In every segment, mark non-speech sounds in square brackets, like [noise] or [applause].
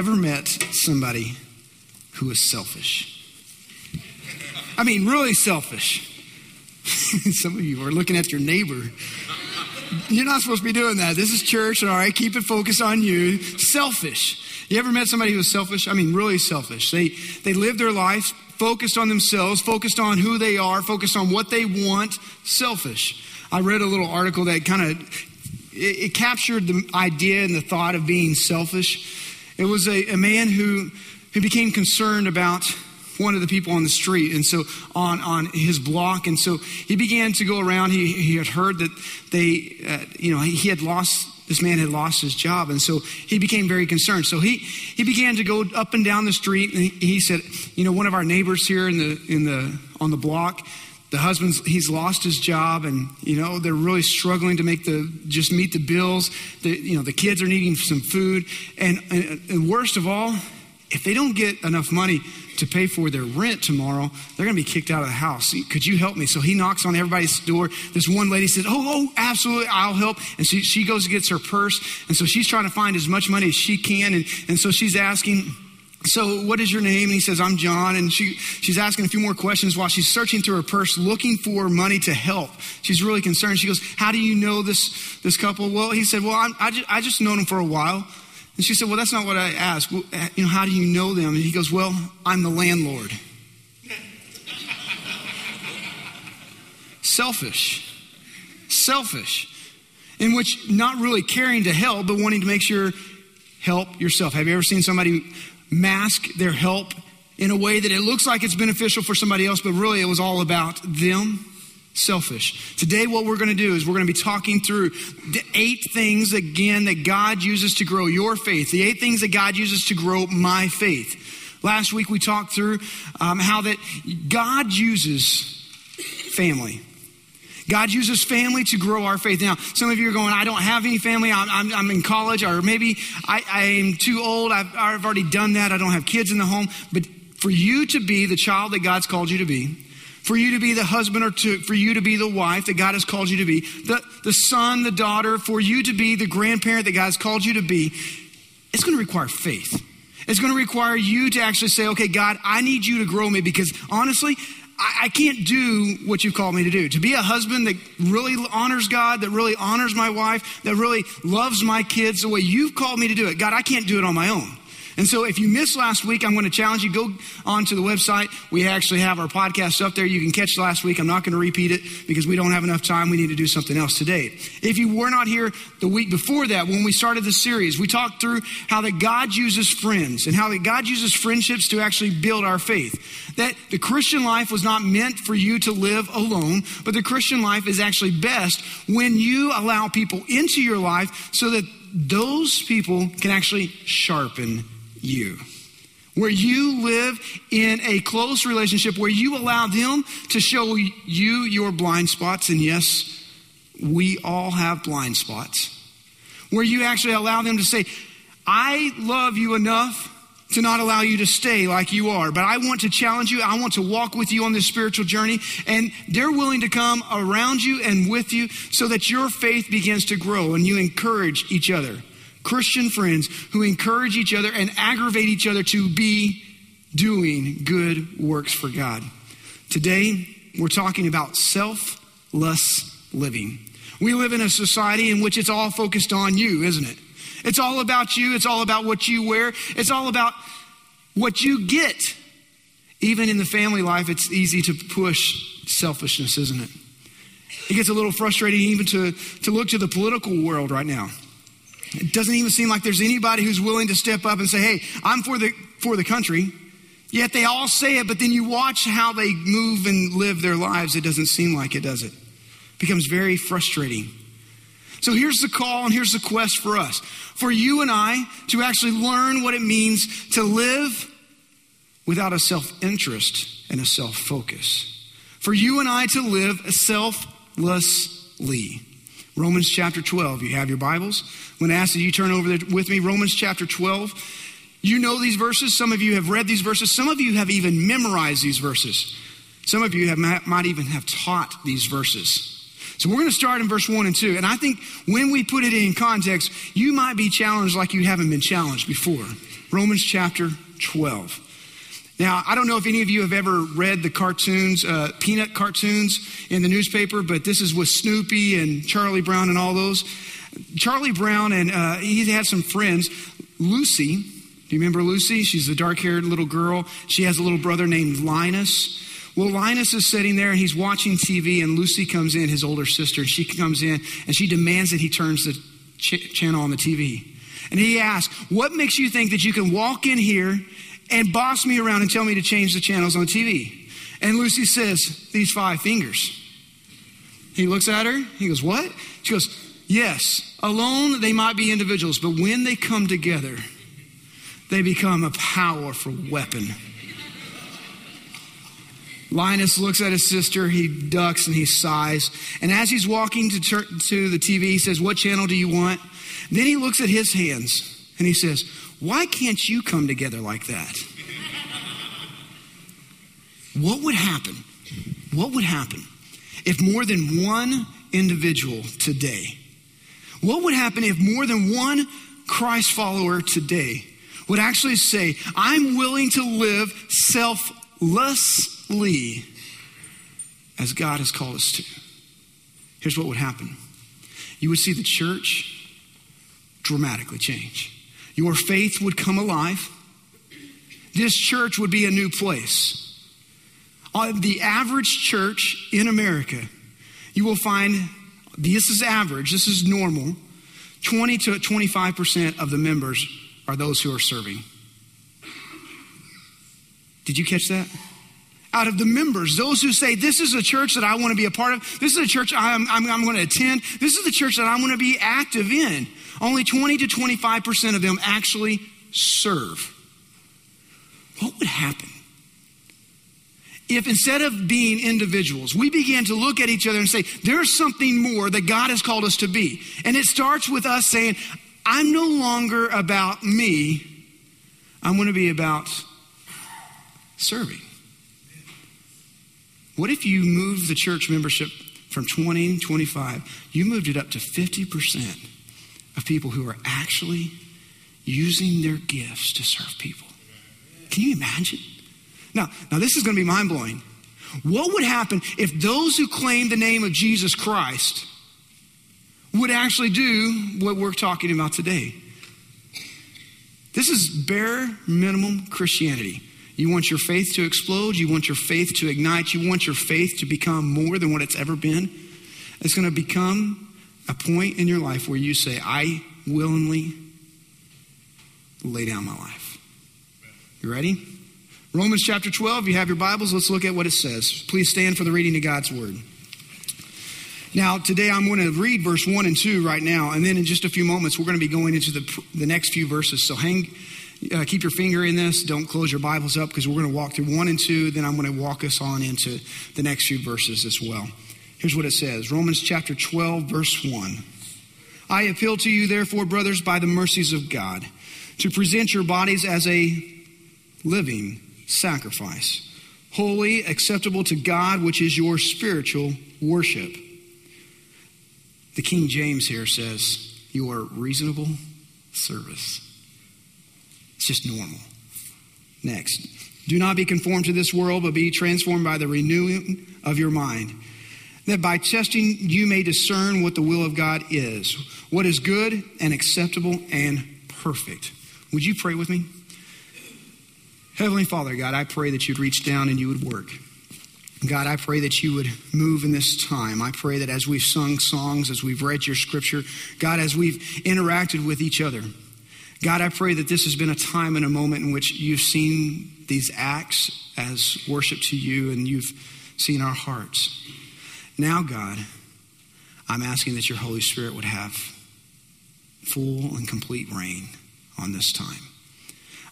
ever met somebody who is selfish? I mean, really selfish. [laughs] Some of you are looking at your neighbor. You're not supposed to be doing that. This is church, and all right? Keep it focused on you. Selfish. You ever met somebody who was selfish? I mean, really selfish. They, they live their life focused on themselves, focused on who they are, focused on what they want. Selfish. I read a little article that kind of it, it, captured the idea and the thought of being selfish. It was a, a man who who became concerned about one of the people on the street and so on on his block. And so he began to go around. He, he had heard that they uh, you know he had lost this man had lost his job. And so he became very concerned. So he he began to go up and down the street and he, he said you know one of our neighbors here in the in the on the block the husband's he's lost his job and you know they're really struggling to make the just meet the bills the, you know the kids are needing some food and, and, and worst of all if they don't get enough money to pay for their rent tomorrow, they're going to be kicked out of the house. Could you help me? So he knocks on everybody's door. This one lady says, Oh, oh, absolutely, I'll help. And she, she goes and gets her purse. And so she's trying to find as much money as she can. And, and so she's asking, so what is your name? And he says, I'm John. And she, she's asking a few more questions while she's searching through her purse looking for money to help. She's really concerned. She goes, how do you know this, this couple? Well, he said, well, I'm, I, just, I just known them for a while. And she said, Well, that's not what I asked. Well, uh, you know, how do you know them? And he goes, Well, I'm the landlord. Selfish. Selfish. In which not really caring to help, but wanting to make sure help yourself. Have you ever seen somebody mask their help in a way that it looks like it's beneficial for somebody else, but really it was all about them? selfish. Today, what we're going to do is we're going to be talking through the eight things, again, that God uses to grow your faith, the eight things that God uses to grow my faith. Last week, we talked through um, how that God uses family. God uses family to grow our faith. Now, some of you are going, I don't have any family. I'm, I'm, I'm in college, or maybe I, I'm too old. I've, I've already done that. I don't have kids in the home. But for you to be the child that God's called you to be, for you to be the husband or to, for you to be the wife that God has called you to be, the, the son, the daughter, for you to be the grandparent that God has called you to be, it's going to require faith. It's going to require you to actually say, okay, God, I need you to grow me because honestly, I, I can't do what you've called me to do. To be a husband that really honors God, that really honors my wife, that really loves my kids the way you've called me to do it. God, I can't do it on my own. And so if you missed last week, I'm going to challenge you, go onto the website. We actually have our podcast up there. You can catch last week. I'm not going to repeat it because we don't have enough time. We need to do something else today. If you were not here the week before that, when we started the series, we talked through how that God uses friends and how that God uses friendships to actually build our faith. That the Christian life was not meant for you to live alone, but the Christian life is actually best when you allow people into your life so that those people can actually sharpen you. Where you live in a close relationship where you allow them to show you your blind spots. And yes, we all have blind spots. Where you actually allow them to say, I love you enough to not allow you to stay like you are. But I want to challenge you. I want to walk with you on this spiritual journey. And they're willing to come around you and with you so that your faith begins to grow and you encourage each other. Christian friends who encourage each other and aggravate each other to be doing good works for God. Today, we're talking about selfless living. We live in a society in which it's all focused on you, isn't it? It's all about you. It's all about what you wear. It's all about what you get. Even in the family life, it's easy to push selfishness, isn't it? It gets a little frustrating even to, to look to the political world right now. It doesn't even seem like there's anybody who's willing to step up and say, hey, I'm for the, for the country. Yet they all say it, but then you watch how they move and live their lives. It doesn't seem like it, does it? it becomes very frustrating. So here's the call and here's the quest for us for you and I to actually learn what it means to live without a self interest and a self focus. For you and I to live selflessly. Romans chapter 12. You have your Bibles? I'm going to ask that you turn over there with me. Romans chapter 12. You know these verses. Some of you have read these verses. Some of you have even memorized these verses. Some of you have, might even have taught these verses. So we're going to start in verse 1 and 2. And I think when we put it in context, you might be challenged like you haven't been challenged before. Romans chapter 12. Now, I don't know if any of you have ever read the cartoons, uh, peanut cartoons in the newspaper, but this is with Snoopy and Charlie Brown and all those. Charlie Brown and uh, he had some friends. Lucy, do you remember Lucy? She's the dark haired little girl. She has a little brother named Linus. Well, Linus is sitting there and he's watching TV, and Lucy comes in, his older sister, she comes in and she demands that he turns the ch- channel on the TV. And he asks, What makes you think that you can walk in here and boss me around and tell me to change the channels on TV? And Lucy says, These five fingers. He looks at her, he goes, What? She goes, Yes, alone they might be individuals, but when they come together, they become a powerful weapon. Linus looks at his sister, he ducks and he sighs. And as he's walking to, tur- to the TV, he says, What channel do you want? Then he looks at his hands and he says, Why can't you come together like that? what would happen? What would happen if more than one individual today, what would happen if more than one Christ follower today would actually say, I'm willing to live selflessly as God has called us to? Here's what would happen you would see the church dramatically change. Your faith would come alive. This church would be a new place. On uh, the average church in America, you will find this is average, this is normal. 20 to 25% of the members are those who are serving. Did you catch that? Out of the members, those who say, This is a church that I want to be a part of, this is a church I'm, I'm, I'm going to attend, this is the church that I'm going to be active in. Only 20 to 25% of them actually serve. What would happen if instead of being individuals, we began to look at each other and say, there's something more that God has called us to be? And it starts with us saying, I'm no longer about me, I'm going to be about serving. What if you moved the church membership from 20, 25, you moved it up to 50%? of people who are actually using their gifts to serve people. Can you imagine? Now, now this is going to be mind blowing. What would happen if those who claim the name of Jesus Christ would actually do what we're talking about today? This is bare minimum Christianity. You want your faith to explode, you want your faith to ignite, you want your faith to become more than what it's ever been. It's going to become a point in your life where you say, I willingly lay down my life. You ready? Romans chapter 12, you have your Bibles. Let's look at what it says. Please stand for the reading of God's word. Now, today I'm going to read verse 1 and 2 right now, and then in just a few moments, we're going to be going into the, the next few verses. So hang, uh, keep your finger in this. Don't close your Bibles up because we're going to walk through 1 and 2. Then I'm going to walk us on into the next few verses as well. Here's what it says Romans chapter 12, verse 1. I appeal to you, therefore, brothers, by the mercies of God, to present your bodies as a living sacrifice, holy, acceptable to God, which is your spiritual worship. The King James here says, Your reasonable service. It's just normal. Next. Do not be conformed to this world, but be transformed by the renewing of your mind that by testing you may discern what the will of God is, what is good and acceptable and perfect. Would you pray with me? Heavenly Father, God, I pray that you'd reach down and you would work. God, I pray that you would move in this time. I pray that as we've sung songs, as we've read your scripture, God, as we've interacted with each other, God, I pray that this has been a time and a moment in which you've seen these acts as worship to you and you've seen our hearts. Now, God, I'm asking that your Holy Spirit would have full and complete reign on this time.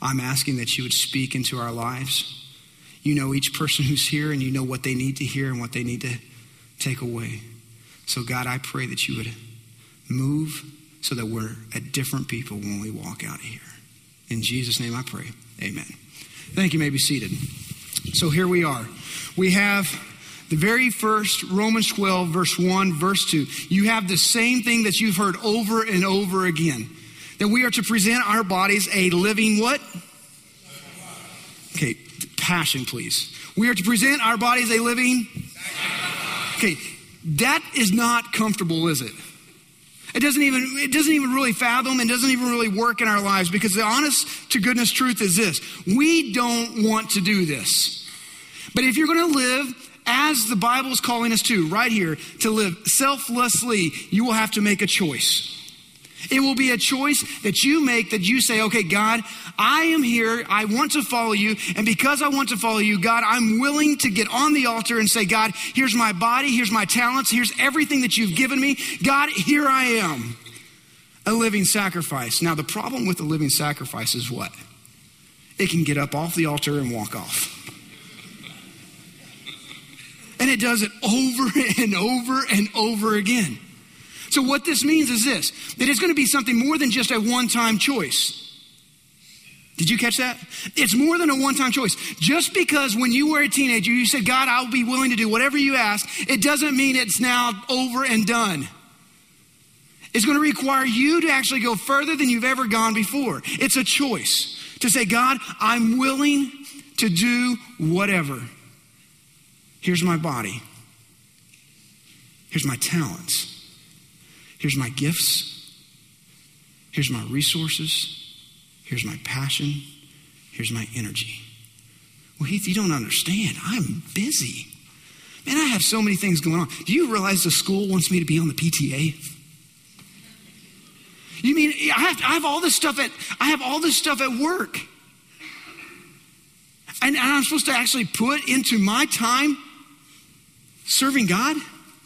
I'm asking that you would speak into our lives. You know each person who's here, and you know what they need to hear and what they need to take away. So, God, I pray that you would move so that we're a different people when we walk out of here. In Jesus' name I pray. Amen. Thank you. you may be seated. So here we are. We have The very first, Romans 12, verse 1, verse 2. You have the same thing that you've heard over and over again. That we are to present our bodies a living what? Okay, passion, please. We are to present our bodies a living. Okay, that is not comfortable, is it? It doesn't even it doesn't even really fathom and doesn't even really work in our lives because the honest to goodness truth is this. We don't want to do this. But if you're going to live as the Bible is calling us to, right here, to live selflessly, you will have to make a choice. It will be a choice that you make that you say, okay, God, I am here. I want to follow you. And because I want to follow you, God, I'm willing to get on the altar and say, God, here's my body. Here's my talents. Here's everything that you've given me. God, here I am. A living sacrifice. Now, the problem with the living sacrifice is what? It can get up off the altar and walk off. And it does it over [laughs] and over and over again. So, what this means is this that it's going to be something more than just a one time choice. Did you catch that? It's more than a one time choice. Just because when you were a teenager you said, God, I'll be willing to do whatever you ask, it doesn't mean it's now over and done. It's going to require you to actually go further than you've ever gone before. It's a choice to say, God, I'm willing to do whatever. Here's my body. Here's my talents. Here's my gifts. Here's my resources. Here's my passion. Here's my energy. Well, Heath, you don't understand. I'm busy. Man, I have so many things going on. Do you realize the school wants me to be on the PTA? You mean I have, I have all this stuff at I have all this stuff at work. And, and I'm supposed to actually put into my time serving God,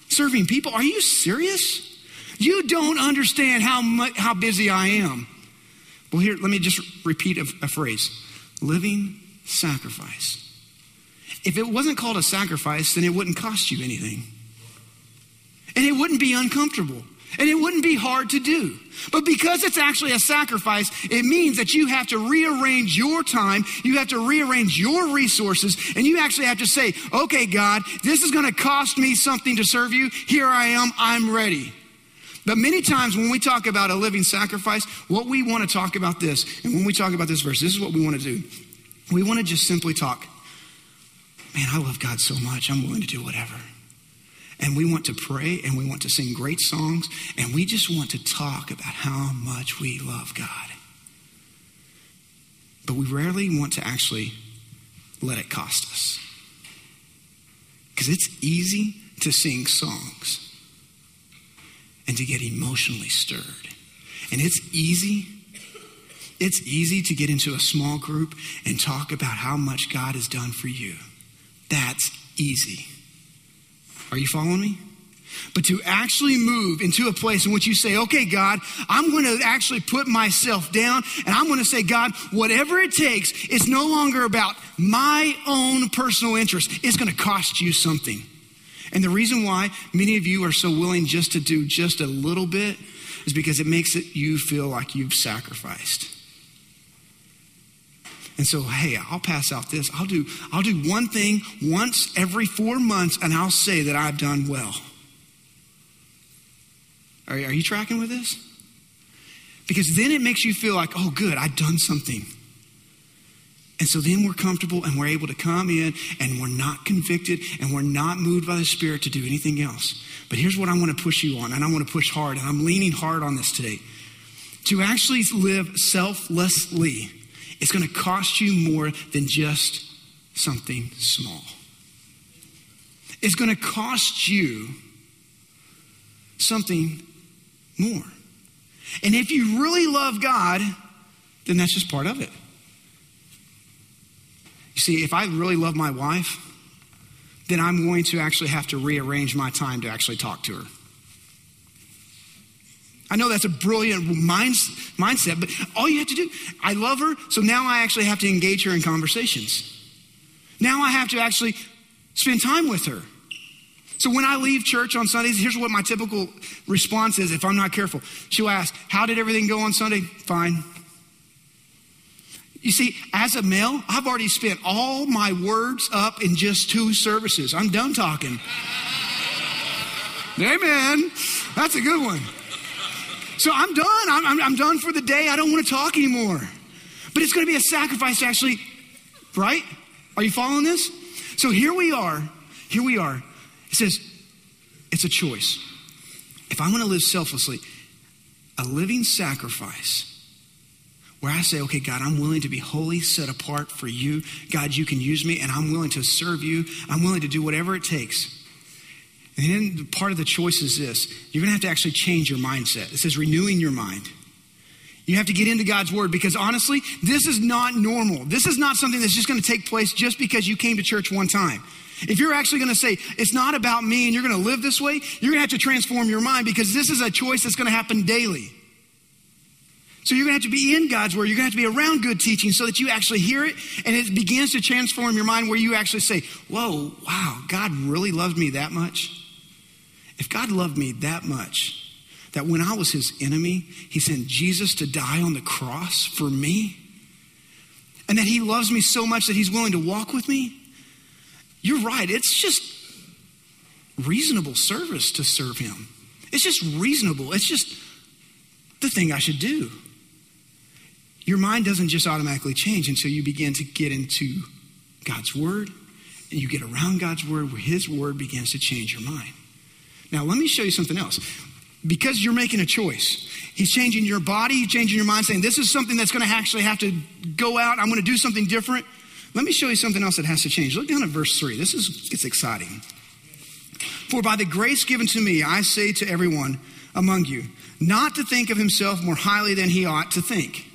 serving people. Are you serious? You don't understand how, much, how busy I am. Well, here, let me just repeat a, a phrase living sacrifice. If it wasn't called a sacrifice, then it wouldn't cost you anything. And it wouldn't be uncomfortable. And it wouldn't be hard to do. But because it's actually a sacrifice, it means that you have to rearrange your time, you have to rearrange your resources, and you actually have to say, okay, God, this is going to cost me something to serve you. Here I am, I'm ready. But many times when we talk about a living sacrifice, what we want to talk about this, and when we talk about this verse, this is what we want to do. We want to just simply talk, man, I love God so much, I'm willing to do whatever. And we want to pray and we want to sing great songs and we just want to talk about how much we love God. But we rarely want to actually let it cost us. Because it's easy to sing songs and to get emotionally stirred. And it's easy. It's easy to get into a small group and talk about how much God has done for you. That's easy. Are you following me? But to actually move into a place in which you say, okay, God, I'm going to actually put myself down and I'm going to say, God, whatever it takes, it's no longer about my own personal interest. It's going to cost you something. And the reason why many of you are so willing just to do just a little bit is because it makes it you feel like you've sacrificed. And so, hey, I'll pass out this. I'll do, I'll do one thing once every four months and I'll say that I've done well. Are, are you tracking with this? Because then it makes you feel like, oh, good, I've done something. And so then we're comfortable and we're able to come in and we're not convicted and we're not moved by the Spirit to do anything else. But here's what I want to push you on, and I want to push hard, and I'm leaning hard on this today. To actually live selflessly it's going to cost you more than just something small. It's going to cost you something more. And if you really love God, then that's just part of it. You see, if I really love my wife, then I'm going to actually have to rearrange my time to actually talk to her. I know that's a brilliant mindset, but all you have to do, I love her, so now I actually have to engage her in conversations. Now I have to actually spend time with her. So when I leave church on Sundays, here's what my typical response is if I'm not careful. She'll ask, How did everything go on Sunday? Fine. You see, as a male, I've already spent all my words up in just two services. I'm done talking. Amen. That's a good one. So I'm done. I'm, I'm, I'm done for the day. I don't want to talk anymore. But it's going to be a sacrifice to actually, right? Are you following this? So here we are. Here we are. It says, it's a choice. If I'm going to live selflessly, a living sacrifice where I say, okay, God, I'm willing to be wholly set apart for you. God, you can use me, and I'm willing to serve you. I'm willing to do whatever it takes. And then part of the choice is this you're going to have to actually change your mindset. It says renewing your mind. You have to get into God's word because honestly, this is not normal. This is not something that's just going to take place just because you came to church one time. If you're actually going to say, it's not about me and you're going to live this way, you're going to have to transform your mind because this is a choice that's going to happen daily. So you're going to have to be in God's word. You're going to have to be around good teaching so that you actually hear it and it begins to transform your mind where you actually say, Whoa, wow, God really loved me that much. If God loved me that much, that when I was his enemy, he sent Jesus to die on the cross for me, and that he loves me so much that he's willing to walk with me, you're right. It's just reasonable service to serve him. It's just reasonable. It's just the thing I should do. Your mind doesn't just automatically change until you begin to get into God's Word and you get around God's Word where His Word begins to change your mind. Now, let me show you something else. Because you're making a choice, He's changing your body, He's changing your mind, saying, This is something that's going to actually have to go out. I'm going to do something different. Let me show you something else that has to change. Look down at verse 3. This is it's exciting. For by the grace given to me, I say to everyone among you, not to think of himself more highly than he ought to think.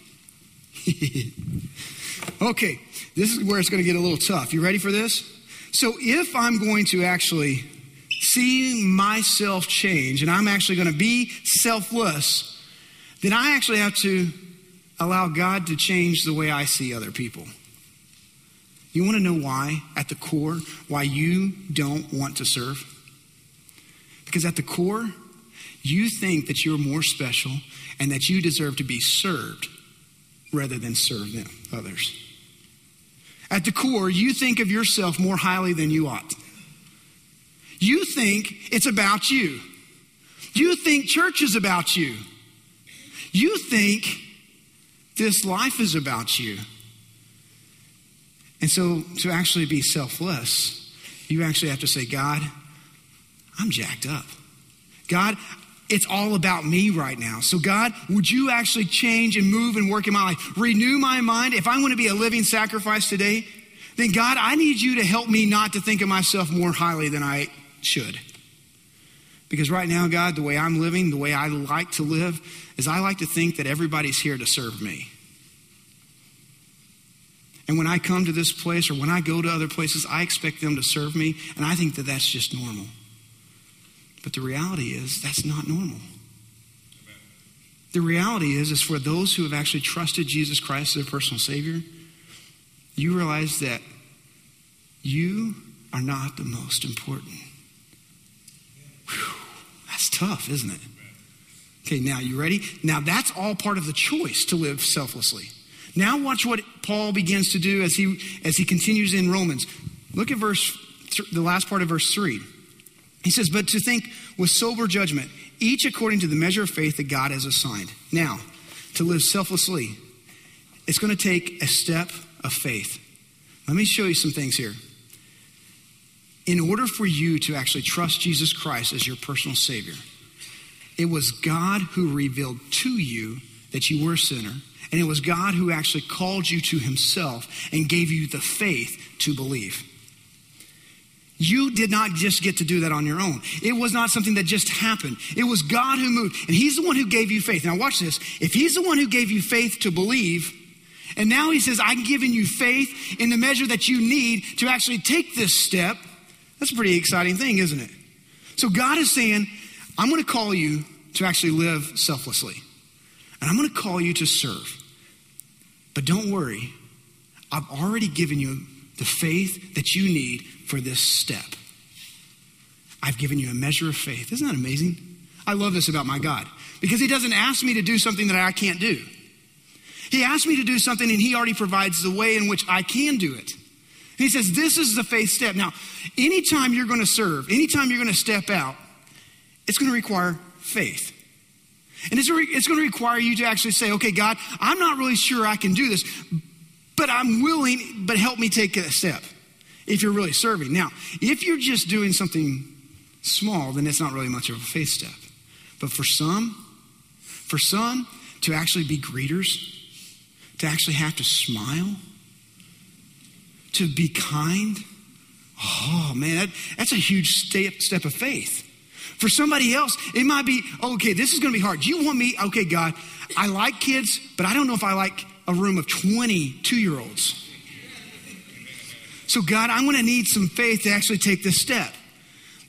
[laughs] okay, this is where it's going to get a little tough. You ready for this? So, if I'm going to actually see myself change and I'm actually going to be selfless, then I actually have to allow God to change the way I see other people. You want to know why, at the core, why you don't want to serve? Because at the core, you think that you're more special and that you deserve to be served rather than serve them, others. At the core, you think of yourself more highly than you ought. You think it's about you. You think church is about you. You think this life is about you. And so, to actually be selfless, you actually have to say, God, I'm jacked up. God, it's all about me right now. So, God, would you actually change and move and work in my life? Renew my mind. If I want to be a living sacrifice today, then God, I need you to help me not to think of myself more highly than I should. Because right now, God, the way I'm living, the way I like to live, is I like to think that everybody's here to serve me. And when I come to this place or when I go to other places, I expect them to serve me, and I think that that's just normal. But the reality is, that's not normal. The reality is, is for those who have actually trusted Jesus Christ as their personal Savior, you realize that you are not the most important. Whew, that's tough, isn't it? Okay, now you ready? Now that's all part of the choice to live selflessly. Now watch what Paul begins to do as he as he continues in Romans. Look at verse the last part of verse 3. He says, "But to think with sober judgment, each according to the measure of faith that God has assigned." Now, to live selflessly, it's going to take a step of faith. Let me show you some things here. In order for you to actually trust Jesus Christ as your personal Savior, it was God who revealed to you that you were a sinner and it was God who actually called you to himself and gave you the faith to believe. You did not just get to do that on your own. It was not something that just happened. It was God who moved, and He's the one who gave you faith. Now, watch this. If He's the one who gave you faith to believe, and now He says, I'm giving you faith in the measure that you need to actually take this step, that's a pretty exciting thing, isn't it? So, God is saying, I'm going to call you to actually live selflessly, and I'm going to call you to serve. But don't worry, I've already given you the faith that you need for this step. I've given you a measure of faith. Isn't that amazing? I love this about my God because He doesn't ask me to do something that I can't do. He asked me to do something, and He already provides the way in which I can do it. He says, This is the faith step. Now, anytime you're going to serve, anytime you're going to step out, it's going to require faith. And it's, it's going to require you to actually say, okay, God, I'm not really sure I can do this, but I'm willing, but help me take a step if you're really serving. Now, if you're just doing something small, then it's not really much of a faith step. But for some, for some to actually be greeters, to actually have to smile, to be kind, oh man, that, that's a huge step, step of faith. For somebody else, it might be, okay, this is to be hard. Do you want me? Okay, God, I like kids, but I don't know if I like a room of 22 year olds. So, God, I'm going to need some faith to actually take this step.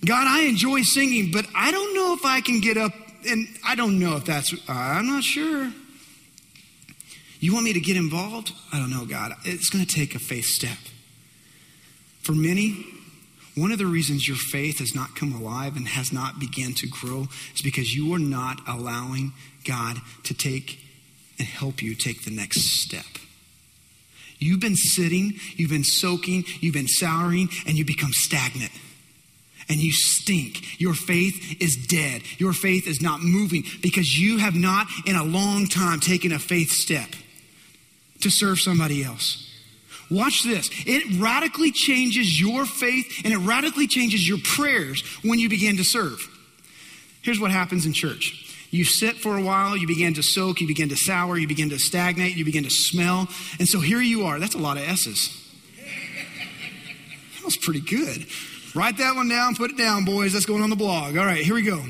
God, I enjoy singing, but I don't know if I can get up, and I don't know if that's, I'm not sure. You want me to get involved? I don't know, God. It's going to take a faith step. For many, one of the reasons your faith has not come alive and has not begun to grow is because you are not allowing God to take and help you take the next step. You've been sitting, you've been soaking, you've been souring, and you become stagnant. And you stink. Your faith is dead. Your faith is not moving because you have not, in a long time, taken a faith step to serve somebody else. Watch this. It radically changes your faith and it radically changes your prayers when you begin to serve. Here's what happens in church. You sit for a while, you begin to soak, you begin to sour, you begin to stagnate, you begin to smell. And so here you are. That's a lot of S's. That was pretty good. Write that one down, put it down, boys. That's going on the blog. All right, here we go.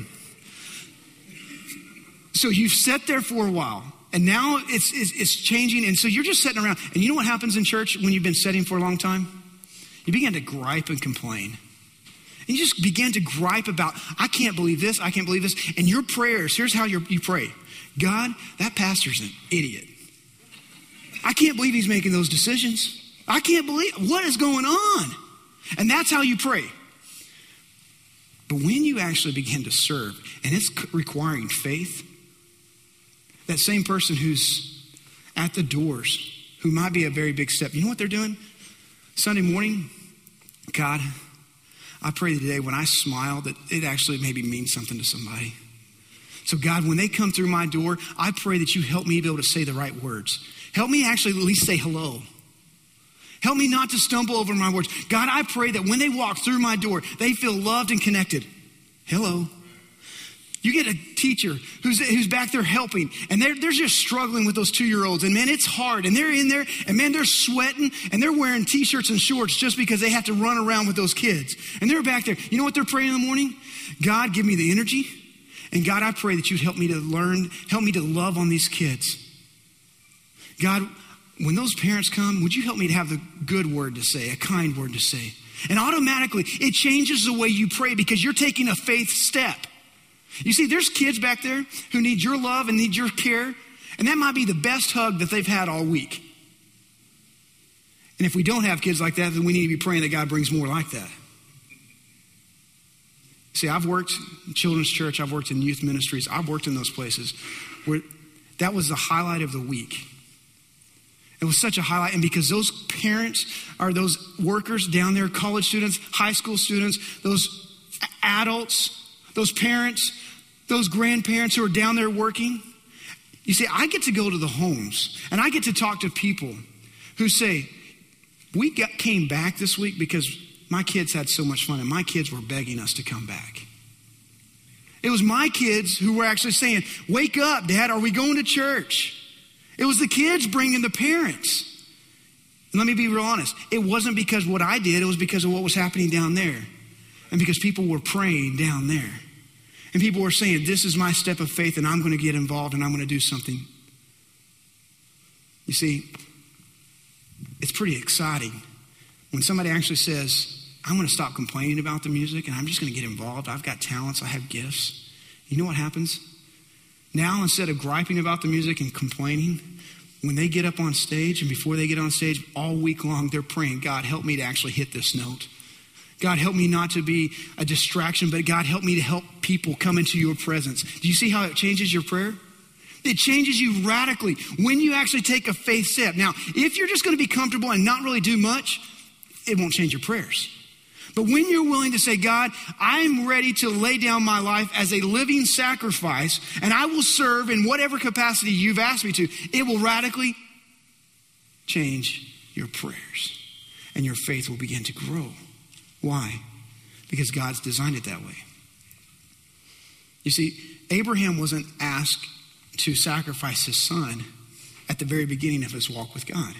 So you've sat there for a while. And now it's, it's, it's, changing. And so you're just sitting around. And you know what happens in church when you've been sitting for a long time? You begin to gripe and complain. You just begin to gripe about, I can't believe this, I can't believe this. And your prayers, here's how you pray God, that pastor's an idiot. I can't believe he's making those decisions. I can't believe what is going on. And that's how you pray. But when you actually begin to serve, and it's requiring faith, that same person who's at the doors, who might be a very big step, you know what they're doing? Sunday morning, God, I pray today when I smile that it actually maybe means something to somebody. So, God, when they come through my door, I pray that you help me be able to say the right words. Help me actually at least say hello. Help me not to stumble over my words. God, I pray that when they walk through my door, they feel loved and connected. Hello. You get a teacher who's, who's back there helping, and they're, they're just struggling with those two year olds. And man, it's hard. And they're in there, and man, they're sweating, and they're wearing t shirts and shorts just because they have to run around with those kids. And they're back there. You know what they're praying in the morning? God, give me the energy. And God, I pray that you'd help me to learn, help me to love on these kids. God, when those parents come, would you help me to have the good word to say, a kind word to say? And automatically, it changes the way you pray because you're taking a faith step. You see, there's kids back there who need your love and need your care, and that might be the best hug that they've had all week. And if we don't have kids like that, then we need to be praying that God brings more like that. See, I've worked in children's church, I've worked in youth ministries, I've worked in those places where that was the highlight of the week. It was such a highlight. And because those parents are those workers down there, college students, high school students, those adults, those parents, those grandparents who are down there working. You see, I get to go to the homes and I get to talk to people who say, We got, came back this week because my kids had so much fun and my kids were begging us to come back. It was my kids who were actually saying, Wake up, Dad, are we going to church? It was the kids bringing the parents. And let me be real honest. It wasn't because what I did, it was because of what was happening down there and because people were praying down there. And people were saying, This is my step of faith, and I'm going to get involved and I'm going to do something. You see, it's pretty exciting when somebody actually says, I'm going to stop complaining about the music and I'm just going to get involved. I've got talents, I have gifts. You know what happens? Now, instead of griping about the music and complaining, when they get up on stage and before they get on stage, all week long, they're praying, God, help me to actually hit this note. God, help me not to be a distraction, but God, help me to help people come into your presence. Do you see how it changes your prayer? It changes you radically when you actually take a faith step. Now, if you're just going to be comfortable and not really do much, it won't change your prayers. But when you're willing to say, God, I'm ready to lay down my life as a living sacrifice, and I will serve in whatever capacity you've asked me to, it will radically change your prayers. And your faith will begin to grow. Why? Because God's designed it that way. You see, Abraham wasn't asked to sacrifice his son at the very beginning of his walk with God.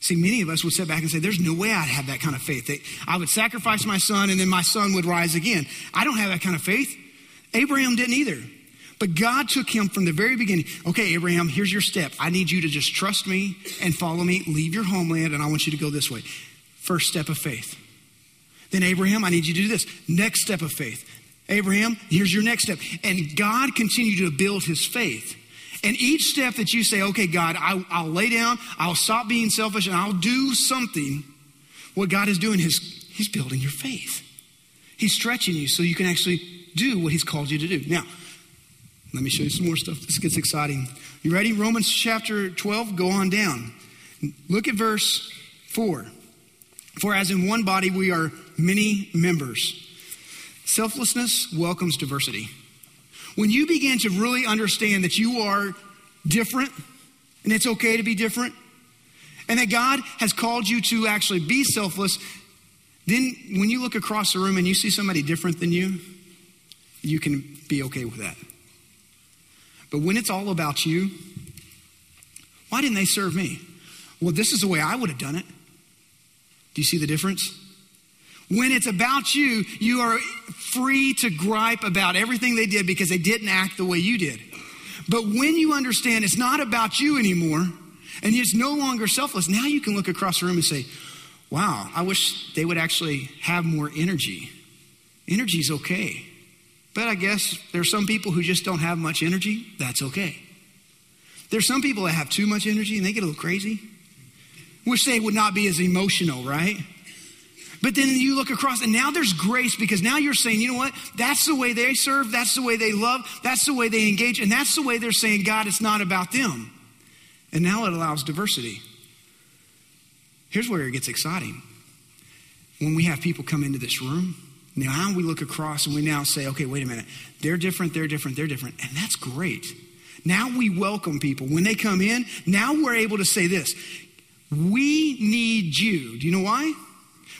See, many of us would sit back and say, There's no way I'd have that kind of faith. That I would sacrifice my son and then my son would rise again. I don't have that kind of faith. Abraham didn't either. But God took him from the very beginning. Okay, Abraham, here's your step. I need you to just trust me and follow me. Leave your homeland, and I want you to go this way. First step of faith. Then, Abraham, I need you to do this. Next step of faith. Abraham, here's your next step. And God continued to build his faith. And each step that you say, okay, God, I, will lay down, I'll stop being selfish, and I'll do something, what God is doing is He's building your faith. He's stretching you so you can actually do what He's called you to do. Now, let me show you some more stuff. This gets exciting. You ready? Romans chapter 12, go on down. Look at verse 4. For as in one body we are many members, selflessness welcomes diversity. When you begin to really understand that you are different and it's okay to be different, and that God has called you to actually be selfless, then when you look across the room and you see somebody different than you, you can be okay with that. But when it's all about you, why didn't they serve me? Well, this is the way I would have done it. Do you see the difference? When it's about you, you are free to gripe about everything they did because they didn't act the way you did. But when you understand it's not about you anymore and it's no longer selfless, now you can look across the room and say, wow, I wish they would actually have more energy. Energy's okay. But I guess there's some people who just don't have much energy. That's okay. There's some people that have too much energy and they get a little crazy. Wish they would not be as emotional, right? But then you look across, and now there's grace because now you're saying, you know what? That's the way they serve. That's the way they love. That's the way they engage. And that's the way they're saying, God, it's not about them. And now it allows diversity. Here's where it gets exciting. When we have people come into this room, now we look across and we now say, okay, wait a minute. They're different, they're different, they're different. And that's great. Now we welcome people. When they come in, now we're able to say this We need you. Do you know why?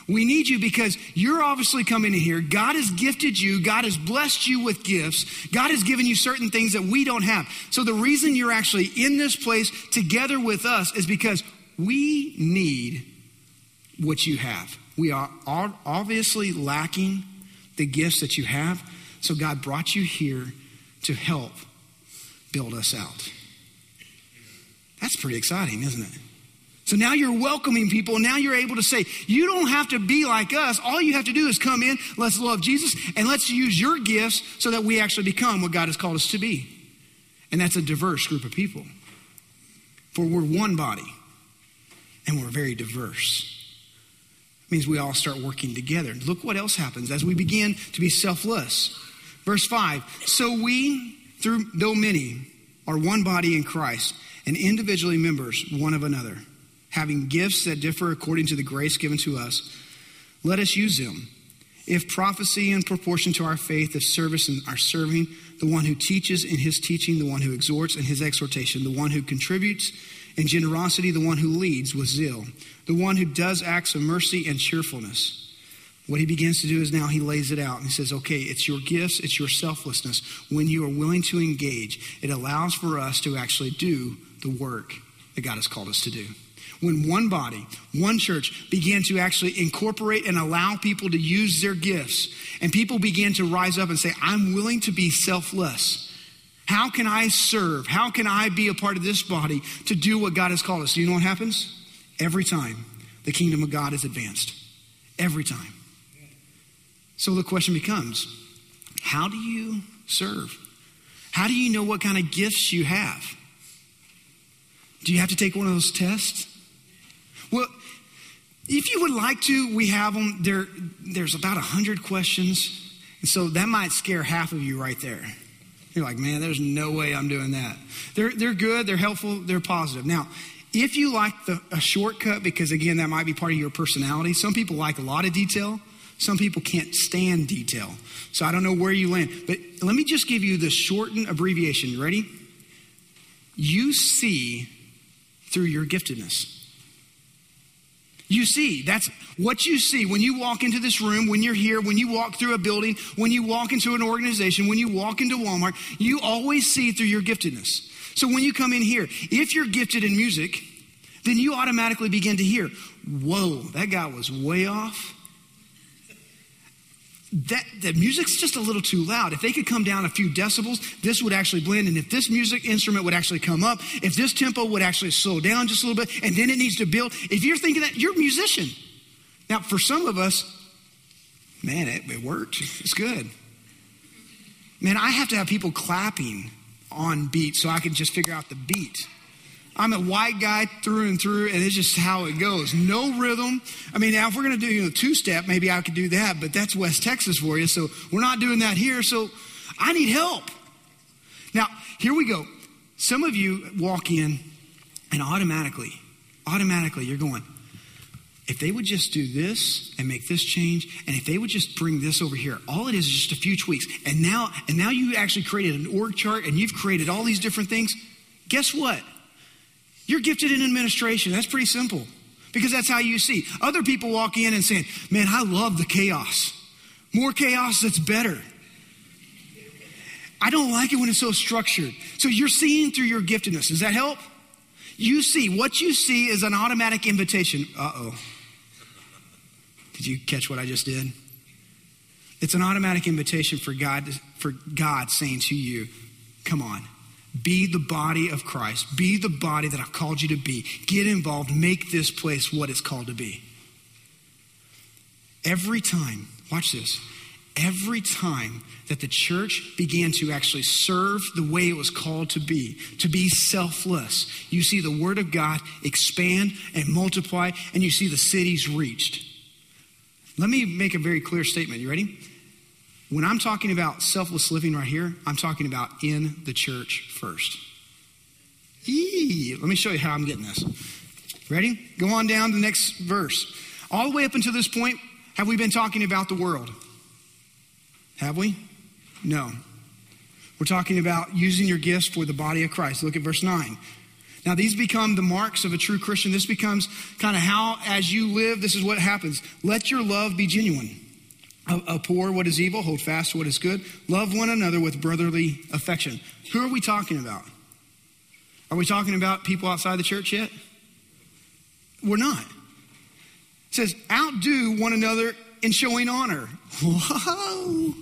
We need you because you're obviously coming in here. God has gifted you. God has blessed you with gifts. God has given you certain things that we don't have. So the reason you're actually in this place together with us is because we need what you have. We are obviously lacking the gifts that you have. So God brought you here to help build us out. That's pretty exciting, isn't it? So now you're welcoming people. Now you're able to say, you don't have to be like us. All you have to do is come in, let's love Jesus, and let's use your gifts so that we actually become what God has called us to be. And that's a diverse group of people. For we're one body, and we're very diverse. It means we all start working together. Look what else happens as we begin to be selfless. Verse 5 So we, through though many, are one body in Christ, and individually members one of another having gifts that differ according to the grace given to us, let us use them. If prophecy in proportion to our faith, if service in our serving, the one who teaches in his teaching, the one who exhorts in his exhortation, the one who contributes in generosity, the one who leads with zeal, the one who does acts of mercy and cheerfulness. What he begins to do is now he lays it out and he says, okay, it's your gifts, it's your selflessness. When you are willing to engage, it allows for us to actually do the work that God has called us to do when one body, one church began to actually incorporate and allow people to use their gifts, and people began to rise up and say, I'm willing to be selfless. How can I serve? How can I be a part of this body to do what God has called us? Do you know what happens? Every time the kingdom of God is advanced. Every time. So the question becomes how do you serve? How do you know what kind of gifts you have? Do you have to take one of those tests? Well, if you would like to, we have them. There, there's about 100 questions. And so that might scare half of you right there. You're like, man, there's no way I'm doing that. They're, they're good, they're helpful, they're positive. Now, if you like the, a shortcut, because again, that might be part of your personality, some people like a lot of detail, some people can't stand detail. So I don't know where you land. But let me just give you the shortened abbreviation. Ready? You see through your giftedness. You see, that's what you see when you walk into this room, when you're here, when you walk through a building, when you walk into an organization, when you walk into Walmart, you always see through your giftedness. So when you come in here, if you're gifted in music, then you automatically begin to hear, whoa, that guy was way off that the music's just a little too loud. If they could come down a few decibels, this would actually blend. And if this music instrument would actually come up, if this tempo would actually slow down just a little bit, and then it needs to build. If you're thinking that, you're a musician. Now, for some of us, man, it, it worked. It's good. Man, I have to have people clapping on beat so I can just figure out the beat. I'm a white guy through and through, and it's just how it goes. No rhythm. I mean, now if we're going to do you know, two step, maybe I could do that, but that's West Texas for you. So we're not doing that here. So I need help. Now, here we go. Some of you walk in, and automatically, automatically, you're going, if they would just do this and make this change and if they would just bring this over here all it is is just a few tweaks and now and now you actually created an org chart and you've created all these different things guess what you're gifted in administration. That's pretty simple because that's how you see. Other people walk in and saying, Man, I love the chaos. More chaos, that's better. I don't like it when it's so structured. So you're seeing through your giftedness. Does that help? You see, what you see is an automatic invitation. Uh oh. Did you catch what I just did? It's an automatic invitation for God, for God saying to you, Come on, be the body of Christ. Be the body that I've called you to be. Get involved. Make this place what it's called to be. Every time, watch this, every time that the church began to actually serve the way it was called to be, to be selfless, you see the Word of God expand and multiply, and you see the cities reached. Let me make a very clear statement. You ready? When I'm talking about selfless living right here, I'm talking about in the church first. Eee, let me show you how I'm getting this. Ready? Go on down to the next verse. All the way up until this point, have we been talking about the world? Have we? No. We're talking about using your gifts for the body of Christ. Look at verse 9. Now, these become the marks of a true Christian. This becomes kind of how, as you live, this is what happens. Let your love be genuine. Abhor what is evil, hold fast to what is good, love one another with brotherly affection. Who are we talking about? Are we talking about people outside the church yet? We're not. It says, outdo one another in showing honor. [laughs] Whoa.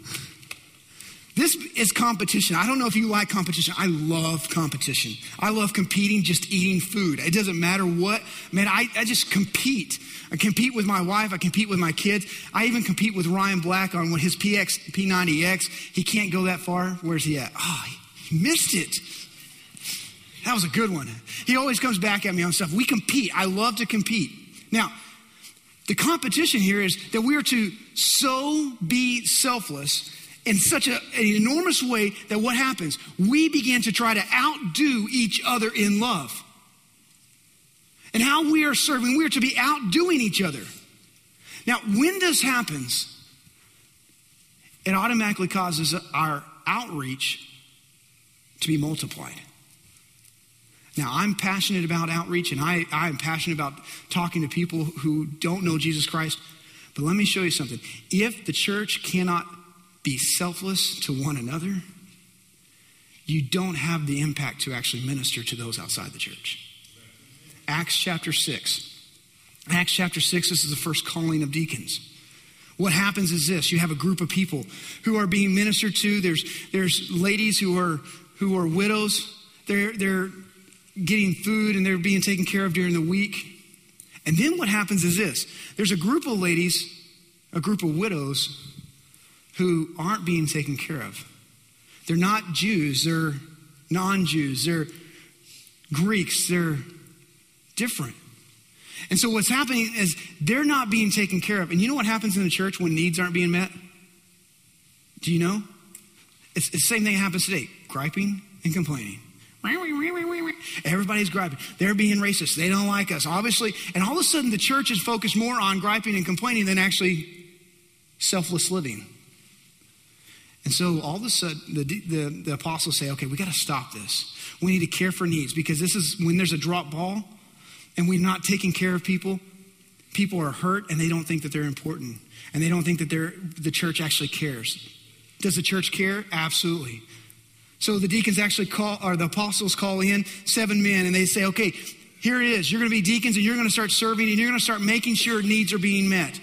This is competition. I don't know if you like competition. I love competition. I love competing, just eating food. It doesn't matter what. Man, I, I just compete. I compete with my wife. I compete with my kids. I even compete with Ryan Black on what his PX, P90X. He can't go that far. Where's he at? Oh, he missed it. That was a good one. He always comes back at me on stuff. We compete. I love to compete. Now, the competition here is that we are to so be selfless in such a, an enormous way that what happens? We begin to try to outdo each other in love. And how we are serving, we are to be outdoing each other. Now, when this happens, it automatically causes our outreach to be multiplied. Now, I'm passionate about outreach and I, I'm passionate about talking to people who don't know Jesus Christ. But let me show you something. If the church cannot be selfless to one another, you don't have the impact to actually minister to those outside the church. Acts chapter 6. Acts chapter 6, this is the first calling of deacons. What happens is this you have a group of people who are being ministered to. There's, there's ladies who are, who are widows. They're, they're getting food and they're being taken care of during the week. And then what happens is this there's a group of ladies, a group of widows who aren't being taken care of. They're not Jews, they're non Jews, they're Greeks, they're different. And so what's happening is they're not being taken care of. And you know what happens in the church when needs aren't being met? Do you know? It's, it's the same thing that happens today. griping and complaining. Everybody's griping. They're being racist. They don't like us. Obviously, and all of a sudden the church is focused more on griping and complaining than actually selfless living. And so all of a sudden the, the, the apostles say, okay, we got to stop this. We need to care for needs because this is when there's a drop ball and we're not taking care of people, people are hurt and they don't think that they're important and they don't think that they're, the church actually cares. Does the church care? Absolutely. So the deacons actually call, or the apostles call in seven men and they say, okay, here it is. You're going to be deacons and you're going to start serving and you're going to start making sure needs are being met.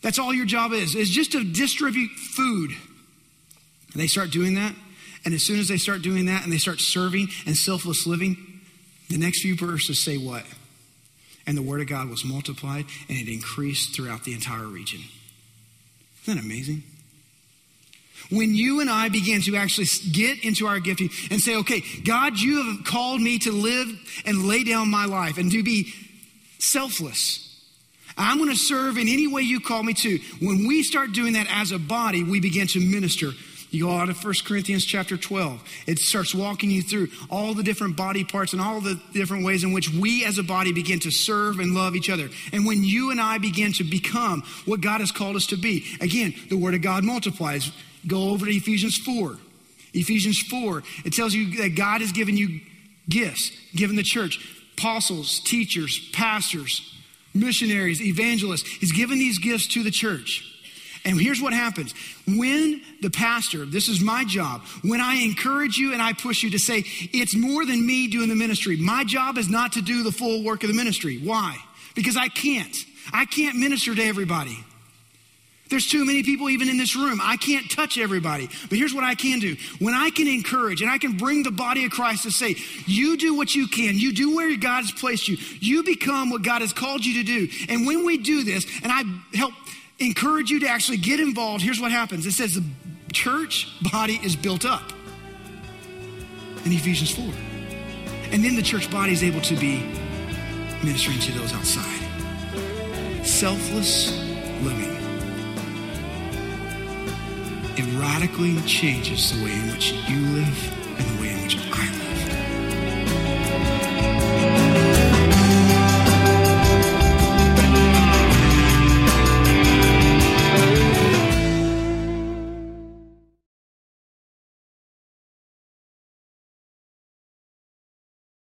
That's all your job is, is just to distribute food. And they start doing that. And as soon as they start doing that and they start serving and selfless living, the next few verses say what? And the word of God was multiplied and it increased throughout the entire region. Isn't that amazing? When you and I begin to actually get into our gifting and say, okay, God, you have called me to live and lay down my life and to be selfless. I'm going to serve in any way you call me to. When we start doing that as a body, we begin to minister. You go out of 1 Corinthians chapter 12. It starts walking you through all the different body parts and all the different ways in which we as a body begin to serve and love each other. And when you and I begin to become what God has called us to be, again, the Word of God multiplies. Go over to Ephesians 4. Ephesians 4, it tells you that God has given you gifts, given the church, apostles, teachers, pastors, missionaries, evangelists. He's given these gifts to the church. And here's what happens when the pastor, this is my job, when I encourage you and I push you to say, it's more than me doing the ministry. My job is not to do the full work of the ministry. Why? Because I can't. I can't minister to everybody. There's too many people even in this room. I can't touch everybody. But here's what I can do. When I can encourage and I can bring the body of Christ to say, you do what you can. You do where God has placed you. You become what God has called you to do. And when we do this, and I help encourage you to actually get involved, here's what happens. It says the church body is built up in Ephesians 4. And then the church body is able to be ministering to those outside. Selfless living it radically changes the way in which you live